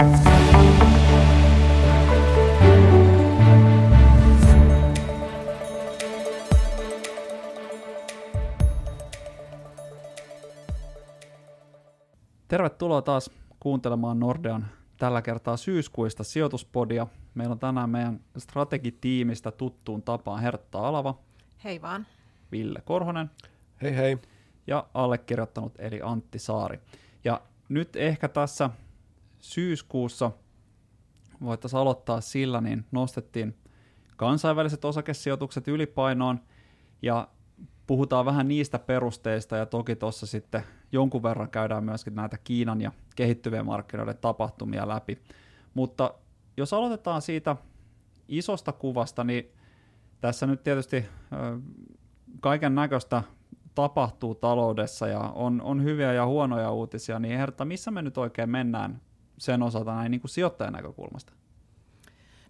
Tervetuloa taas kuuntelemaan Nordean tällä kertaa syyskuista sijoituspodia. Meillä on tänään meidän strategitiimistä tuttuun tapaan Hertta Alava. Hei vaan. Ville Korhonen. Hei hei. Ja allekirjoittanut eli Antti Saari. Ja nyt ehkä tässä syyskuussa voitaisiin aloittaa sillä, niin nostettiin kansainväliset osakesijoitukset ylipainoon ja puhutaan vähän niistä perusteista ja toki tuossa sitten jonkun verran käydään myöskin näitä Kiinan ja kehittyvien markkinoiden tapahtumia läpi. Mutta jos aloitetaan siitä isosta kuvasta, niin tässä nyt tietysti kaiken näköistä tapahtuu taloudessa ja on, on hyviä ja huonoja uutisia, niin Herta, missä me nyt oikein mennään sen osalta näin niin kuin sijoittajan näkökulmasta?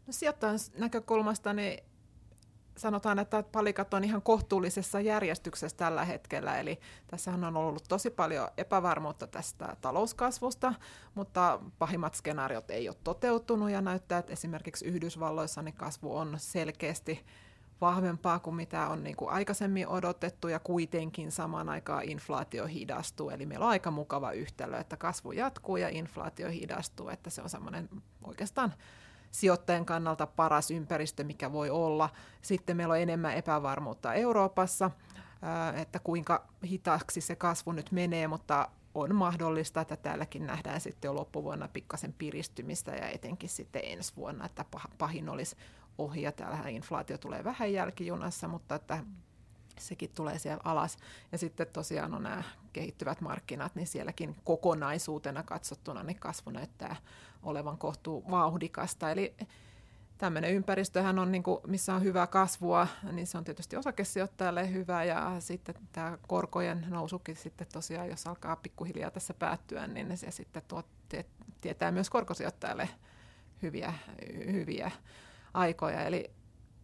No sijoittajan näkökulmasta niin sanotaan, että palikat on ihan kohtuullisessa järjestyksessä tällä hetkellä. Eli tässähän on ollut tosi paljon epävarmuutta tästä talouskasvusta, mutta pahimmat skenaariot ei ole toteutunut ja näyttää, että esimerkiksi Yhdysvalloissa niin kasvu on selkeästi vahvempaa kuin mitä on niin kuin aikaisemmin odotettu ja kuitenkin samaan aikaan inflaatio hidastuu. Eli meillä on aika mukava yhtälö, että kasvu jatkuu ja inflaatio hidastuu, että se on semmoinen oikeastaan sijoittajan kannalta paras ympäristö, mikä voi olla. Sitten meillä on enemmän epävarmuutta Euroopassa, että kuinka hitaaksi se kasvu nyt menee, mutta on mahdollista, että täälläkin nähdään sitten jo loppuvuonna pikkasen piristymistä ja etenkin sitten ensi vuonna, että pahin olisi ohi ja täällähän inflaatio tulee vähän jälkijunassa, mutta että sekin tulee siellä alas. Ja sitten tosiaan on nämä kehittyvät markkinat, niin sielläkin kokonaisuutena katsottuna niin kasvu näyttää olevan kohtuu vauhdikasta. Eli tämmöinen ympäristöhän on, niin kuin, missä on hyvää kasvua, niin se on tietysti osakesijoittajalle hyvä ja sitten tämä korkojen nousukin sitten tosiaan, jos alkaa pikkuhiljaa tässä päättyä, niin se sitten tuo, tietää myös korkosijoittajalle hyviä, hyviä aikoja. Eli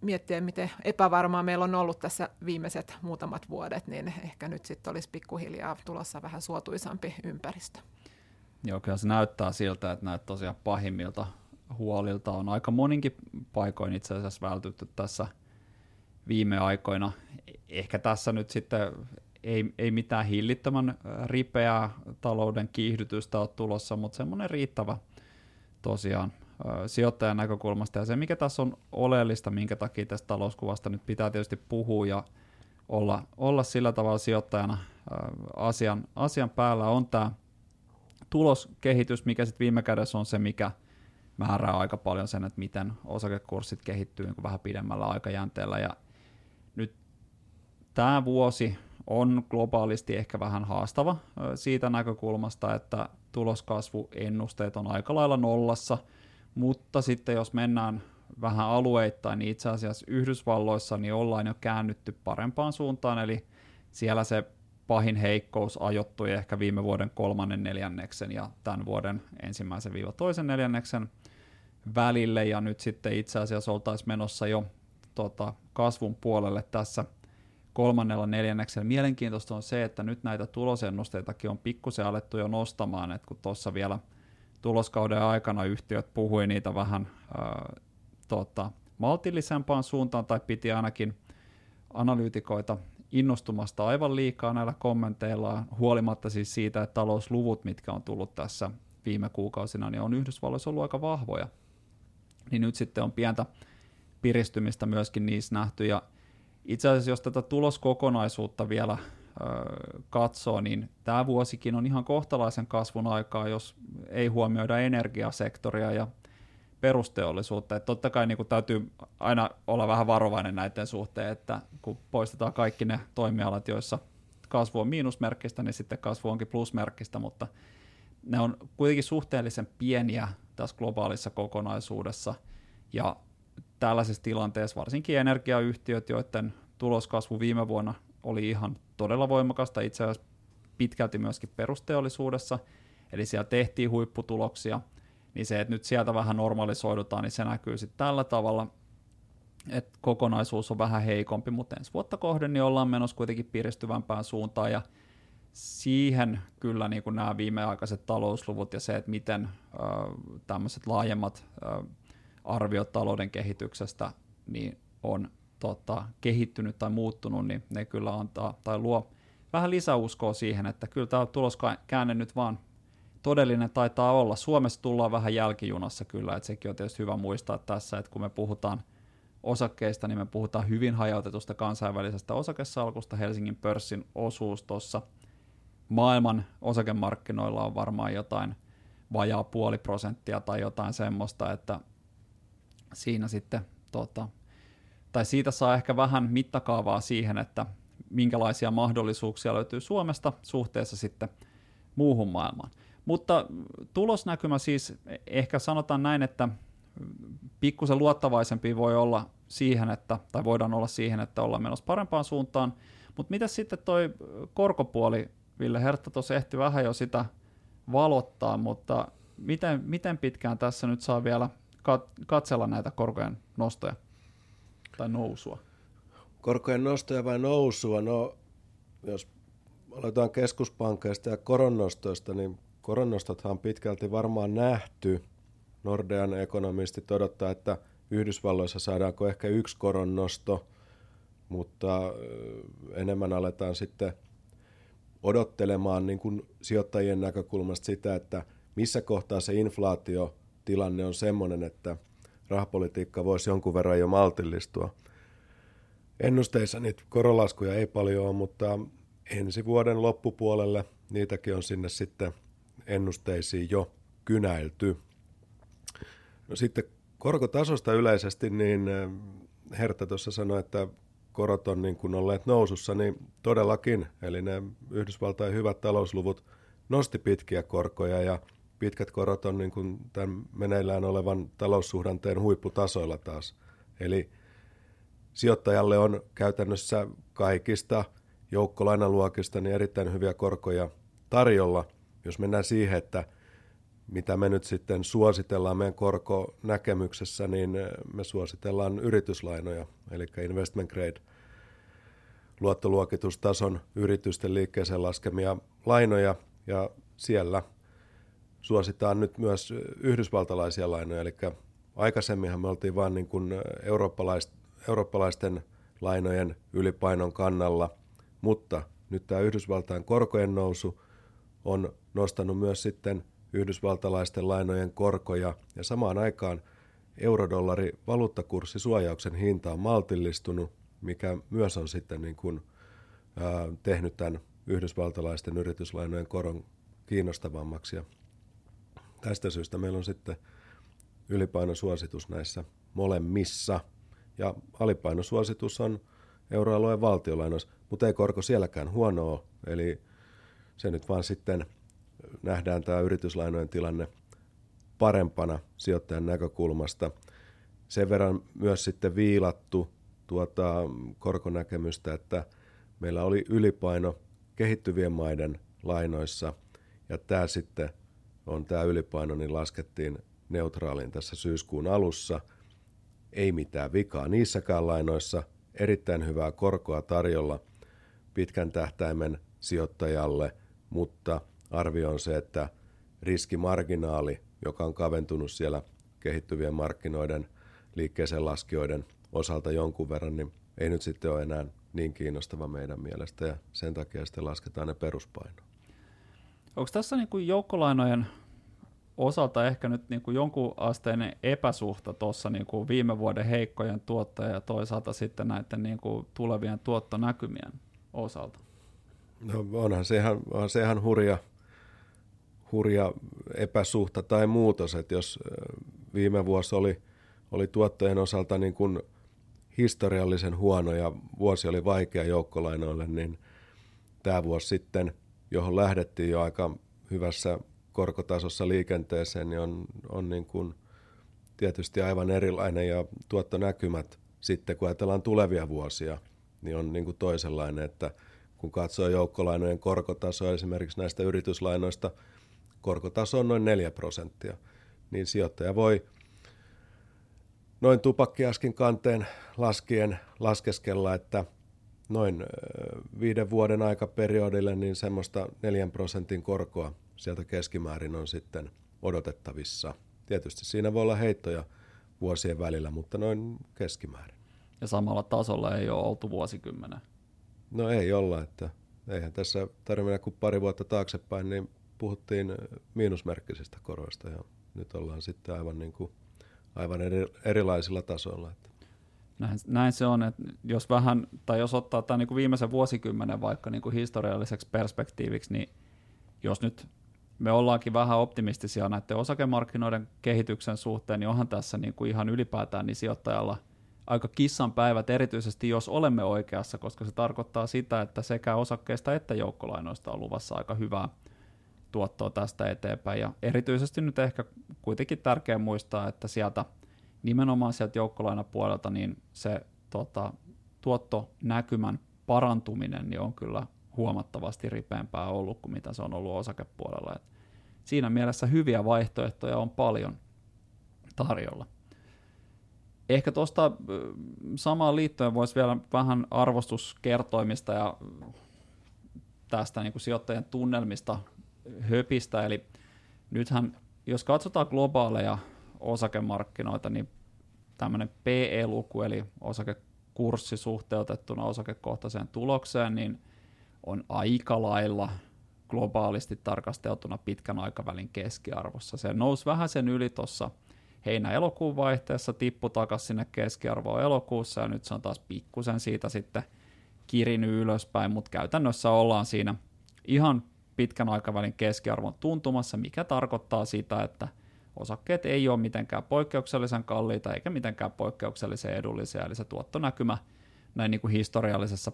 miettiä, miten epävarmaa meillä on ollut tässä viimeiset muutamat vuodet, niin ehkä nyt sitten olisi pikkuhiljaa tulossa vähän suotuisampi ympäristö. Joo, kyllä se näyttää siltä, että näitä tosiaan pahimmilta huolilta on aika moninkin paikoin itse asiassa vältytty tässä viime aikoina. Ehkä tässä nyt sitten ei, ei mitään hillittömän ripeää talouden kiihdytystä ole tulossa, mutta semmoinen riittävä tosiaan sijoittajan näkökulmasta. Ja se, mikä tässä on oleellista, minkä takia tästä talouskuvasta nyt pitää tietysti puhua ja olla, olla sillä tavalla sijoittajana asian, asian päällä, on tämä tuloskehitys, mikä sitten viime kädessä on se, mikä määrää aika paljon sen, että miten osakekurssit kehittyy niin vähän pidemmällä aikajänteellä. Ja nyt tämä vuosi on globaalisti ehkä vähän haastava siitä näkökulmasta, että tuloskasvuennusteet on aika lailla nollassa – mutta sitten jos mennään vähän alueittain, niin itse asiassa Yhdysvalloissa niin ollaan jo käännytty parempaan suuntaan, eli siellä se pahin heikkous ajoittui ehkä viime vuoden kolmannen neljänneksen ja tämän vuoden ensimmäisen viiva toisen neljänneksen välille, ja nyt sitten itse asiassa oltaisiin menossa jo tota, kasvun puolelle tässä kolmannella neljänneksellä. Mielenkiintoista on se, että nyt näitä tulosennusteitakin on pikkusen alettu jo nostamaan, että kun tuossa vielä – tuloskauden aikana yhtiöt puhui niitä vähän ää, tota, maltillisempaan suuntaan tai piti ainakin analyytikoita innostumasta aivan liikaa näillä kommenteillaan, huolimatta siis siitä, että talousluvut, mitkä on tullut tässä viime kuukausina, niin on Yhdysvalloissa ollut aika vahvoja. Niin nyt sitten on pientä piristymistä myöskin niissä nähty, ja itse asiassa jos tätä tuloskokonaisuutta vielä katsoo, niin tämä vuosikin on ihan kohtalaisen kasvun aikaa, jos ei huomioida energiasektoria ja perusteollisuutta. Että totta kai niin kuin täytyy aina olla vähän varovainen näiden suhteen, että kun poistetaan kaikki ne toimialat, joissa kasvu on miinusmerkkistä, niin sitten kasvu onkin plusmerkkistä, mutta ne on kuitenkin suhteellisen pieniä tässä globaalissa kokonaisuudessa, ja tällaisessa tilanteessa varsinkin energiayhtiöt, joiden tuloskasvu viime vuonna oli ihan todella voimakasta, itse asiassa pitkälti myöskin perusteollisuudessa, eli siellä tehtiin huipputuloksia, niin se, että nyt sieltä vähän normalisoidutaan, niin se näkyy sitten tällä tavalla, että kokonaisuus on vähän heikompi, mutta ensi vuotta kohden niin ollaan menossa kuitenkin piristyvämpään suuntaan, ja siihen kyllä niin kuin nämä viimeaikaiset talousluvut ja se, että miten tämmöiset laajemmat arviot talouden kehityksestä niin on tota, kehittynyt tai muuttunut, niin ne kyllä antaa tai luo vähän lisäuskoa siihen, että kyllä tämä tuloskäänne nyt vaan todellinen taitaa olla. Suomessa tullaan vähän jälkijunassa kyllä, että sekin on tietysti hyvä muistaa tässä, että kun me puhutaan osakkeista, niin me puhutaan hyvin hajautetusta kansainvälisestä osakesalkusta. Helsingin pörssin osuus tuossa maailman osakemarkkinoilla on varmaan jotain vajaa puoli prosenttia tai jotain semmoista, että siinä sitten tota, tai siitä saa ehkä vähän mittakaavaa siihen, että minkälaisia mahdollisuuksia löytyy Suomesta suhteessa sitten muuhun maailmaan. Mutta tulosnäkymä siis ehkä sanotaan näin, että pikkusen luottavaisempi voi olla siihen, että, tai voidaan olla siihen, että ollaan menossa parempaan suuntaan. Mutta mitä sitten toi korkopuoli, Ville Hertta tuossa ehti vähän jo sitä valottaa, mutta miten, miten pitkään tässä nyt saa vielä katsella näitä korkojen nostoja tai nousua? Korkojen nostoja vai nousua? No, jos aloitetaan keskuspankkeista ja koronnostoista, niin koronostothan on pitkälti varmaan nähty. Nordean ekonomistit odottaa, että Yhdysvalloissa saadaanko ehkä yksi koronnosto, mutta enemmän aletaan sitten odottelemaan niin kuin sijoittajien näkökulmasta sitä, että missä kohtaa se inflaatiotilanne on sellainen, että rahapolitiikka voisi jonkun verran jo maltillistua. Ennusteissa niitä korolaskuja ei paljon ole, mutta ensi vuoden loppupuolelle niitäkin on sinne sitten ennusteisiin jo kynäilty. No sitten korkotasosta yleisesti, niin eh, Herta tuossa sanoi, että korot on niin kuin olleet nousussa, niin todellakin, eli ne Yhdysvaltain hyvät talousluvut nosti pitkiä korkoja ja pitkät korot on niin kuin tämän meneillään olevan taloussuhdanteen huipputasoilla taas. Eli sijoittajalle on käytännössä kaikista joukkolainaluokista niin erittäin hyviä korkoja tarjolla. Jos mennään siihen, että mitä me nyt sitten suositellaan meidän korkonäkemyksessä, niin me suositellaan yrityslainoja, eli investment grade luottoluokitustason yritysten liikkeeseen laskemia lainoja, ja siellä suositaan nyt myös yhdysvaltalaisia lainoja, eli aikaisemminhan me oltiin vain niin kuin eurooppalais, eurooppalaisten lainojen ylipainon kannalla, mutta nyt tämä Yhdysvaltain korkojen nousu on nostanut myös sitten yhdysvaltalaisten lainojen korkoja ja samaan aikaan eurodollari valuuttakurssi suojauksen hinta on maltillistunut, mikä myös on sitten niin kuin, ää, tehnyt tämän yhdysvaltalaisten yrityslainojen koron kiinnostavammaksi. Ja tästä syystä meillä on sitten ylipainosuositus näissä molemmissa. Ja alipainosuositus on euroalueen valtiolainoissa, mutta ei korko sielläkään huonoa. Eli se nyt vaan sitten nähdään tämä yrityslainojen tilanne parempana sijoittajan näkökulmasta. Sen verran myös sitten viilattu tuota korkonäkemystä, että meillä oli ylipaino kehittyvien maiden lainoissa ja tämä sitten on tämä ylipaino, niin laskettiin neutraaliin tässä syyskuun alussa. Ei mitään vikaa niissäkään lainoissa, erittäin hyvää korkoa tarjolla pitkän tähtäimen sijoittajalle, mutta arvio on se, että riskimarginaali, joka on kaventunut siellä kehittyvien markkinoiden liikkeeseen laskijoiden osalta jonkun verran, niin ei nyt sitten ole enää niin kiinnostava meidän mielestä ja sen takia sitten lasketaan ne peruspaino. Onko tässä niin kuin joukkolainojen osalta ehkä nyt niin kuin jonkun asteinen epäsuhta tuossa niin kuin viime vuoden heikkojen tuottoja ja toisaalta sitten näiden niin kuin tulevien tuottonäkymien osalta? No onhan se ihan, onhan se ihan hurja, hurja epäsuhta tai muutos, että jos viime vuosi oli, oli tuottojen osalta niin kuin historiallisen huono ja vuosi oli vaikea joukkolainoille, niin tämä vuosi sitten, johon lähdettiin jo aika hyvässä korkotasossa liikenteeseen, niin on, on niin kuin tietysti aivan erilainen ja tuottonäkymät sitten, kun ajatellaan tulevia vuosia, niin on niin kuin toisenlainen, että kun katsoo joukkolainojen korkotasoa esimerkiksi näistä yrityslainoista, korkotaso on noin 4 prosenttia, niin sijoittaja voi noin tupakkiaskin kanteen laskien laskeskella, että noin viiden vuoden aikaperiodille niin semmoista neljän prosentin korkoa sieltä keskimäärin on sitten odotettavissa. Tietysti siinä voi olla heittoja vuosien välillä, mutta noin keskimäärin. Ja samalla tasolla ei ole oltu vuosikymmenen. No ei olla, että eihän tässä tarvitse mennä kuin pari vuotta taaksepäin, niin puhuttiin miinusmerkkisistä koroista ja nyt ollaan sitten aivan, niin kuin, aivan eri, erilaisilla tasoilla. Että. Näin, näin se on, että jos vähän, tai jos ottaa tämän niin kuin viimeisen vuosikymmenen vaikka niin kuin historialliseksi perspektiiviksi, niin jos nyt me ollaankin vähän optimistisia näiden osakemarkkinoiden kehityksen suhteen, niin onhan tässä niin kuin ihan ylipäätään niin sijoittajalla aika kissan päivät, erityisesti jos olemme oikeassa, koska se tarkoittaa sitä, että sekä osakkeista että joukkolainoista on luvassa aika hyvää tuottoa tästä eteenpäin. Ja erityisesti nyt ehkä kuitenkin tärkeää muistaa, että sieltä nimenomaan sieltä joukkolainapuolelta niin se tota, tuottonäkymän parantuminen niin on kyllä huomattavasti ripeämpää ollut kuin mitä se on ollut osakepuolella. Et siinä mielessä hyviä vaihtoehtoja on paljon tarjolla. Ehkä tuosta samaan liittyen voisi vielä vähän arvostuskertoimista ja tästä niin kuin sijoittajien tunnelmista höpistä. Eli nythän, jos katsotaan globaaleja osakemarkkinoita, niin tämmöinen PE-luku, eli osakekurssi suhteutettuna osakekohtaiseen tulokseen, niin on aika lailla globaalisti tarkasteltuna pitkän aikavälin keskiarvossa. Se nousi vähän sen yli tuossa heinä-elokuun vaihteessa, tippui takaisin sinne keskiarvoon elokuussa ja nyt se on taas pikkusen siitä sitten kirinyt ylöspäin, mutta käytännössä ollaan siinä ihan pitkän aikavälin keskiarvon tuntumassa, mikä tarkoittaa sitä, että osakkeet ei ole mitenkään poikkeuksellisen kalliita eikä mitenkään poikkeuksellisen edullisia, eli se tuottonäkymä näin niin kuin historiallisessa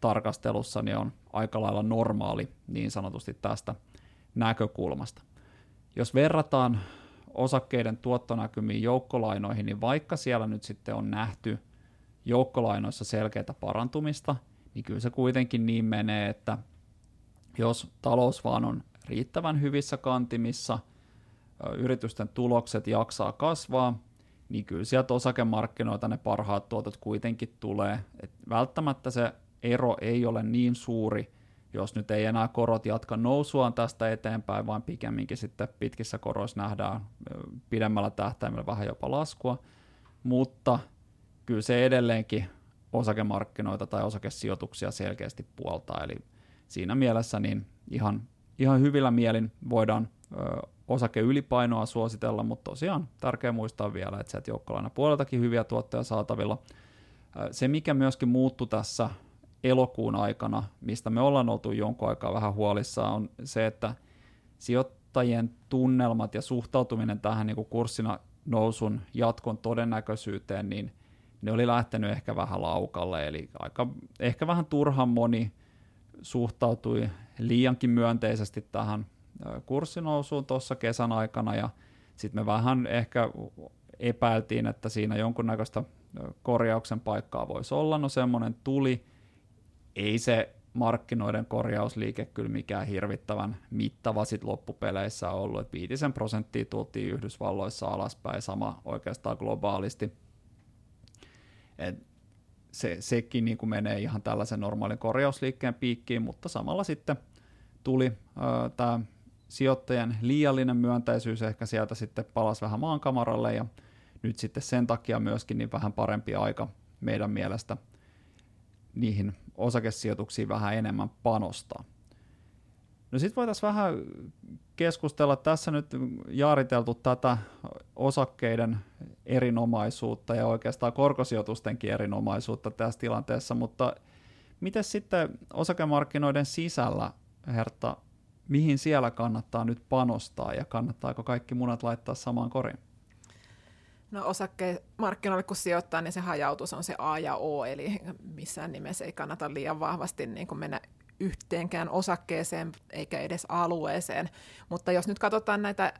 tarkastelussa niin on aika lailla normaali niin sanotusti tästä näkökulmasta. Jos verrataan osakkeiden tuottonäkymiin joukkolainoihin, niin vaikka siellä nyt sitten on nähty joukkolainoissa selkeää parantumista, niin kyllä se kuitenkin niin menee, että jos talous vaan on riittävän hyvissä kantimissa, yritysten tulokset jaksaa kasvaa, niin kyllä sieltä osakemarkkinoilta ne parhaat tuotot kuitenkin tulee. Et välttämättä se ero ei ole niin suuri, jos nyt ei enää korot jatka nousuaan tästä eteenpäin, vaan pikemminkin sitten pitkissä koroissa nähdään pidemmällä tähtäimellä vähän jopa laskua, mutta kyllä se edelleenkin osakemarkkinoita tai osakesijoituksia selkeästi puoltaa, eli siinä mielessä niin ihan, ihan hyvillä mielin voidaan ö, osakeylipainoa suositella, mutta tosiaan tärkeää muistaa vielä, että sieltä joukkolaina puoleltakin hyviä tuotteja saatavilla. Se, mikä myöskin muuttui tässä elokuun aikana, mistä me ollaan oltu jonkun aikaa vähän huolissaan, on se, että sijoittajien tunnelmat ja suhtautuminen tähän niin kurssina nousun jatkon todennäköisyyteen, niin ne oli lähtenyt ehkä vähän laukalle, eli aika, ehkä vähän turhan moni suhtautui liiankin myönteisesti tähän kurssinousuun tuossa kesän aikana, ja sitten me vähän ehkä epäiltiin, että siinä jonkunnäköistä korjauksen paikkaa voisi olla, no semmoinen tuli, ei se markkinoiden korjausliike kyllä mikään hirvittävän mittava sit loppupeleissä ollut, että viitisen prosenttia tultiin Yhdysvalloissa alaspäin, sama oikeastaan globaalisti. Et se, sekin niin kuin menee ihan tällaisen normaalin korjausliikkeen piikkiin, mutta samalla sitten tuli tämä sijoittajien liiallinen myönteisyys ehkä sieltä sitten palasi vähän maankamaralle ja nyt sitten sen takia myöskin niin vähän parempi aika meidän mielestä niihin osakesijoituksiin vähän enemmän panostaa. No sitten voitaisiin vähän keskustella, tässä nyt jaariteltu tätä osakkeiden erinomaisuutta ja oikeastaan korkosijoitustenkin erinomaisuutta tässä tilanteessa, mutta miten sitten osakemarkkinoiden sisällä, Hertta, mihin siellä kannattaa nyt panostaa ja kannattaako kaikki munat laittaa samaan koriin? No osakkemarkkinoille kun sijoittaa, niin se hajautus on se A ja O, eli missään nimessä ei kannata liian vahvasti niin kuin mennä yhteenkään osakkeeseen eikä edes alueeseen. Mutta jos nyt katsotaan näitä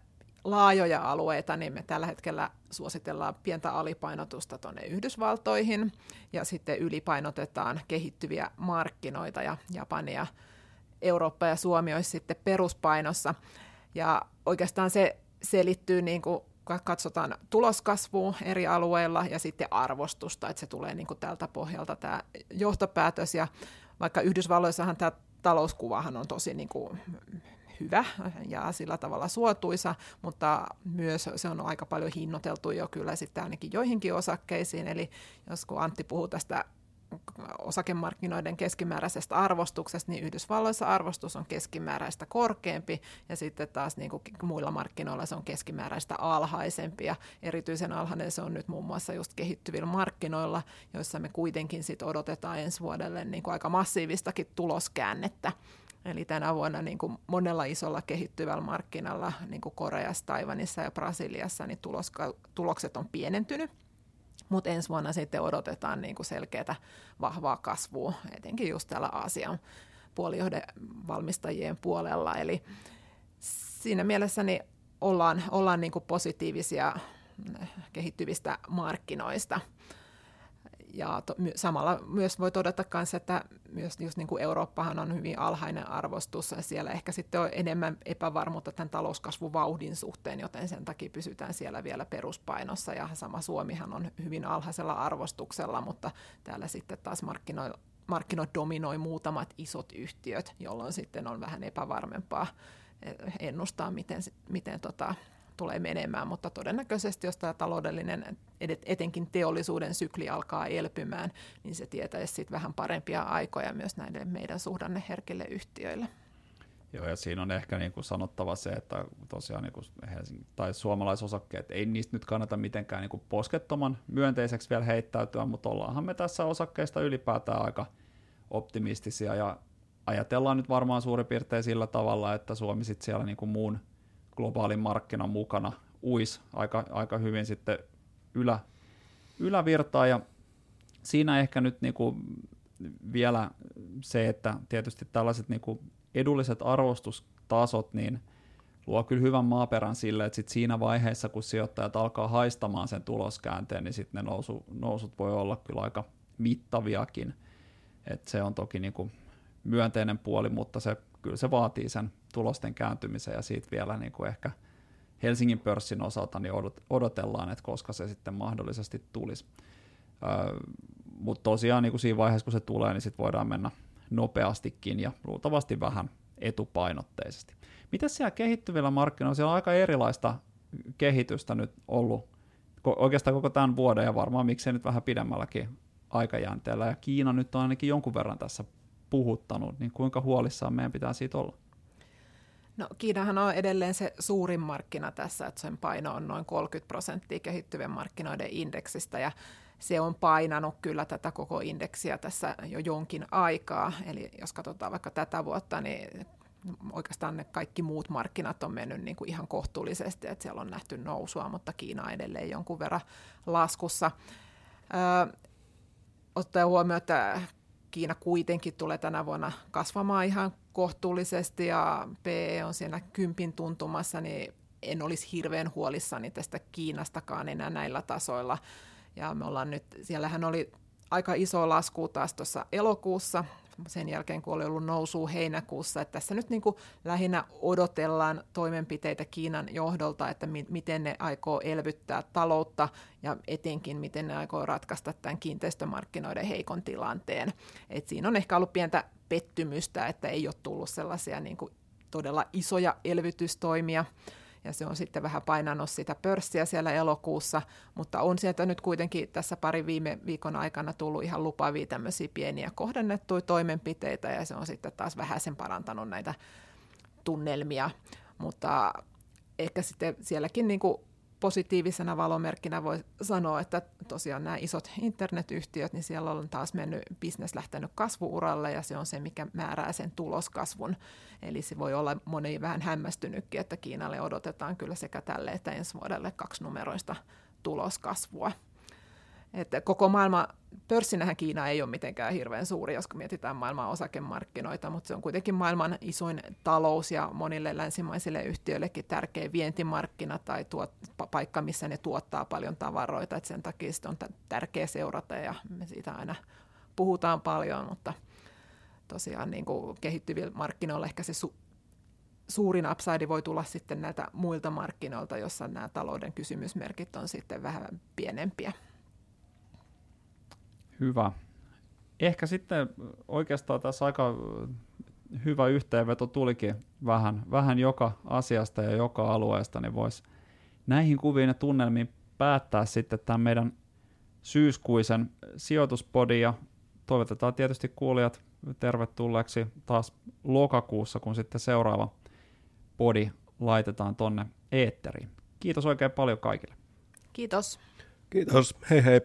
laajoja alueita, niin me tällä hetkellä suositellaan pientä alipainotusta tuonne Yhdysvaltoihin ja sitten ylipainotetaan kehittyviä markkinoita ja Japania, Eurooppa ja Suomi olisi sitten peruspainossa. Ja oikeastaan se selittyy niin kuin katsotaan tuloskasvua eri alueilla ja sitten arvostusta, että se tulee niin kuin tältä pohjalta tämä johtopäätös. Ja vaikka Yhdysvalloissahan tämä talouskuvahan on tosi niin kuin hyvä ja sillä tavalla suotuisa, mutta myös se on aika paljon hinnoiteltu jo kyllä sitten ainakin joihinkin osakkeisiin. Eli jos kun Antti puhuu tästä osakemarkkinoiden keskimääräisestä arvostuksesta, niin Yhdysvalloissa arvostus on keskimääräistä korkeampi ja sitten taas niin kuin muilla markkinoilla se on keskimääräistä alhaisempi ja erityisen alhainen se on nyt muun muassa just kehittyvillä markkinoilla, joissa me kuitenkin sit odotetaan ensi vuodelle niin kuin aika massiivistakin tuloskäännettä. Eli tänä vuonna niin kuin monella isolla kehittyvällä markkinalla, niin kuin Koreassa, Taivanissa ja Brasiliassa, niin tuloska, tulokset on pienentynyt. Mutta ensi vuonna sitten odotetaan niin kuin selkeää vahvaa kasvua, etenkin just täällä Aasian puolijohdevalmistajien puolella. Eli siinä mielessä niin ollaan, ollaan niin kuin positiivisia kehittyvistä markkinoista ja to, my, samalla myös voi todeta myös, että myös just niin kuin Eurooppahan on hyvin alhainen arvostus. Ja siellä ehkä sitten on enemmän epävarmuutta tämän talouskasvuvauhdin suhteen, joten sen takia pysytään siellä vielä peruspainossa. Ja sama Suomihan on hyvin alhaisella arvostuksella, mutta täällä sitten taas markkinoilla markkinoit dominoi muutamat isot yhtiöt, jolloin sitten on vähän epävarmempaa ennustaa, miten, miten tota, tulee menemään, mutta todennäköisesti jos tämä taloudellinen, etenkin teollisuuden sykli alkaa elpymään, niin se tietäisi sitten vähän parempia aikoja myös näille meidän suhdanneherkille yhtiöille. Joo, ja siinä on ehkä niin kuin sanottava se, että tosiaan niin kuin Helsingin, tai suomalaisosakkeet, ei niistä nyt kannata mitenkään niin kuin poskettoman myönteiseksi vielä heittäytyä, mutta ollaanhan me tässä osakkeista ylipäätään aika optimistisia, ja ajatellaan nyt varmaan suurin piirtein sillä tavalla, että Suomi sitten siellä niin kuin muun globaalin markkinan mukana uis aika, aika hyvin sitten ylä, ylävirtaa ja siinä ehkä nyt niinku vielä se, että tietysti tällaiset niinku edulliset arvostustasot niin luo kyllä hyvän maaperän sille, että sit siinä vaiheessa, kun sijoittajat alkaa haistamaan sen tuloskäänteen, niin sitten ne nousu, nousut voi olla kyllä aika mittaviakin. Et se on toki niinku myönteinen puoli, mutta se kyllä se vaatii sen tulosten kääntymisen ja siitä vielä niin kuin ehkä Helsingin pörssin osalta niin odotellaan, että koska se sitten mahdollisesti tulisi. Öö, Mutta tosiaan niin kuin siinä vaiheessa, kun se tulee, niin sitten voidaan mennä nopeastikin ja luultavasti vähän etupainotteisesti. Mitä siellä kehittyvillä markkinoilla? Siellä on aika erilaista kehitystä nyt ollut oikeastaan koko tämän vuoden ja varmaan miksei nyt vähän pidemmälläkin aikajänteellä. Ja Kiina nyt on ainakin jonkun verran tässä puhuttanut, niin kuinka huolissaan meidän pitää siitä olla? No Kiinahan on edelleen se suurin markkina tässä, että sen paino on noin 30 prosenttia kehittyvien markkinoiden indeksistä ja se on painanut kyllä tätä koko indeksiä tässä jo jonkin aikaa. Eli jos katsotaan vaikka tätä vuotta, niin oikeastaan ne kaikki muut markkinat on mennyt niin kuin ihan kohtuullisesti, että siellä on nähty nousua, mutta Kiina edelleen jonkun verran laskussa. Öö, ottaen huomioon, että Kiina kuitenkin tulee tänä vuonna kasvamaan ihan kohtuullisesti ja PE on siinä kympin tuntumassa, niin en olisi hirveän huolissani tästä Kiinastakaan enää näillä tasoilla. Ja me ollaan nyt, siellähän oli aika iso lasku taas tuossa elokuussa, sen jälkeen kun oli ollut nousu heinäkuussa, että tässä nyt niin kuin lähinnä odotellaan toimenpiteitä Kiinan johdolta, että mi- miten ne aikoo elvyttää taloutta ja etenkin miten ne aikoo ratkaista tämän kiinteistömarkkinoiden heikon tilanteen. Et siinä on ehkä ollut pientä pettymystä, että ei ole tullut sellaisia niin kuin todella isoja elvytystoimia ja se on sitten vähän painanut sitä pörssiä siellä elokuussa, mutta on sieltä nyt kuitenkin tässä pari viime viikon aikana tullut ihan lupaavia tämmöisiä pieniä kohdennettuja toimenpiteitä ja se on sitten taas vähän sen parantanut näitä tunnelmia, mutta ehkä sitten sielläkin niin kuin positiivisena valomerkkinä voi sanoa, että tosiaan nämä isot internetyhtiöt, niin siellä on taas mennyt bisnes lähtenyt kasvuuralle ja se on se, mikä määrää sen tuloskasvun. Eli se voi olla moni vähän hämmästynytkin, että Kiinalle odotetaan kyllä sekä tälle että ensi vuodelle kaksi numeroista tuloskasvua. Että koko maailma, pörssinähän Kiina ei ole mitenkään hirveän suuri, jos mietitään maailman osakemarkkinoita, mutta se on kuitenkin maailman isoin talous ja monille länsimaisille yhtiöillekin tärkeä vientimarkkina tai tuot, paikka, missä ne tuottaa paljon tavaroita, että sen takia on tärkeä seurata ja me siitä aina puhutaan paljon, mutta tosiaan niin kuin kehittyvillä markkinoilla ehkä se su- suurin upside voi tulla sitten näiltä muilta markkinoilta, jossa nämä talouden kysymysmerkit on sitten vähän pienempiä. Hyvä. Ehkä sitten oikeastaan tässä aika hyvä yhteenveto tulikin vähän, vähän joka asiasta ja joka alueesta, niin voisi näihin kuviin ja tunnelmiin päättää sitten tämän meidän syyskuisen sijoituspodin ja toivotetaan tietysti kuulijat tervetulleeksi taas lokakuussa, kun sitten seuraava podi laitetaan tonne eetteriin. Kiitos oikein paljon kaikille. Kiitos. Kiitos. Hei hei.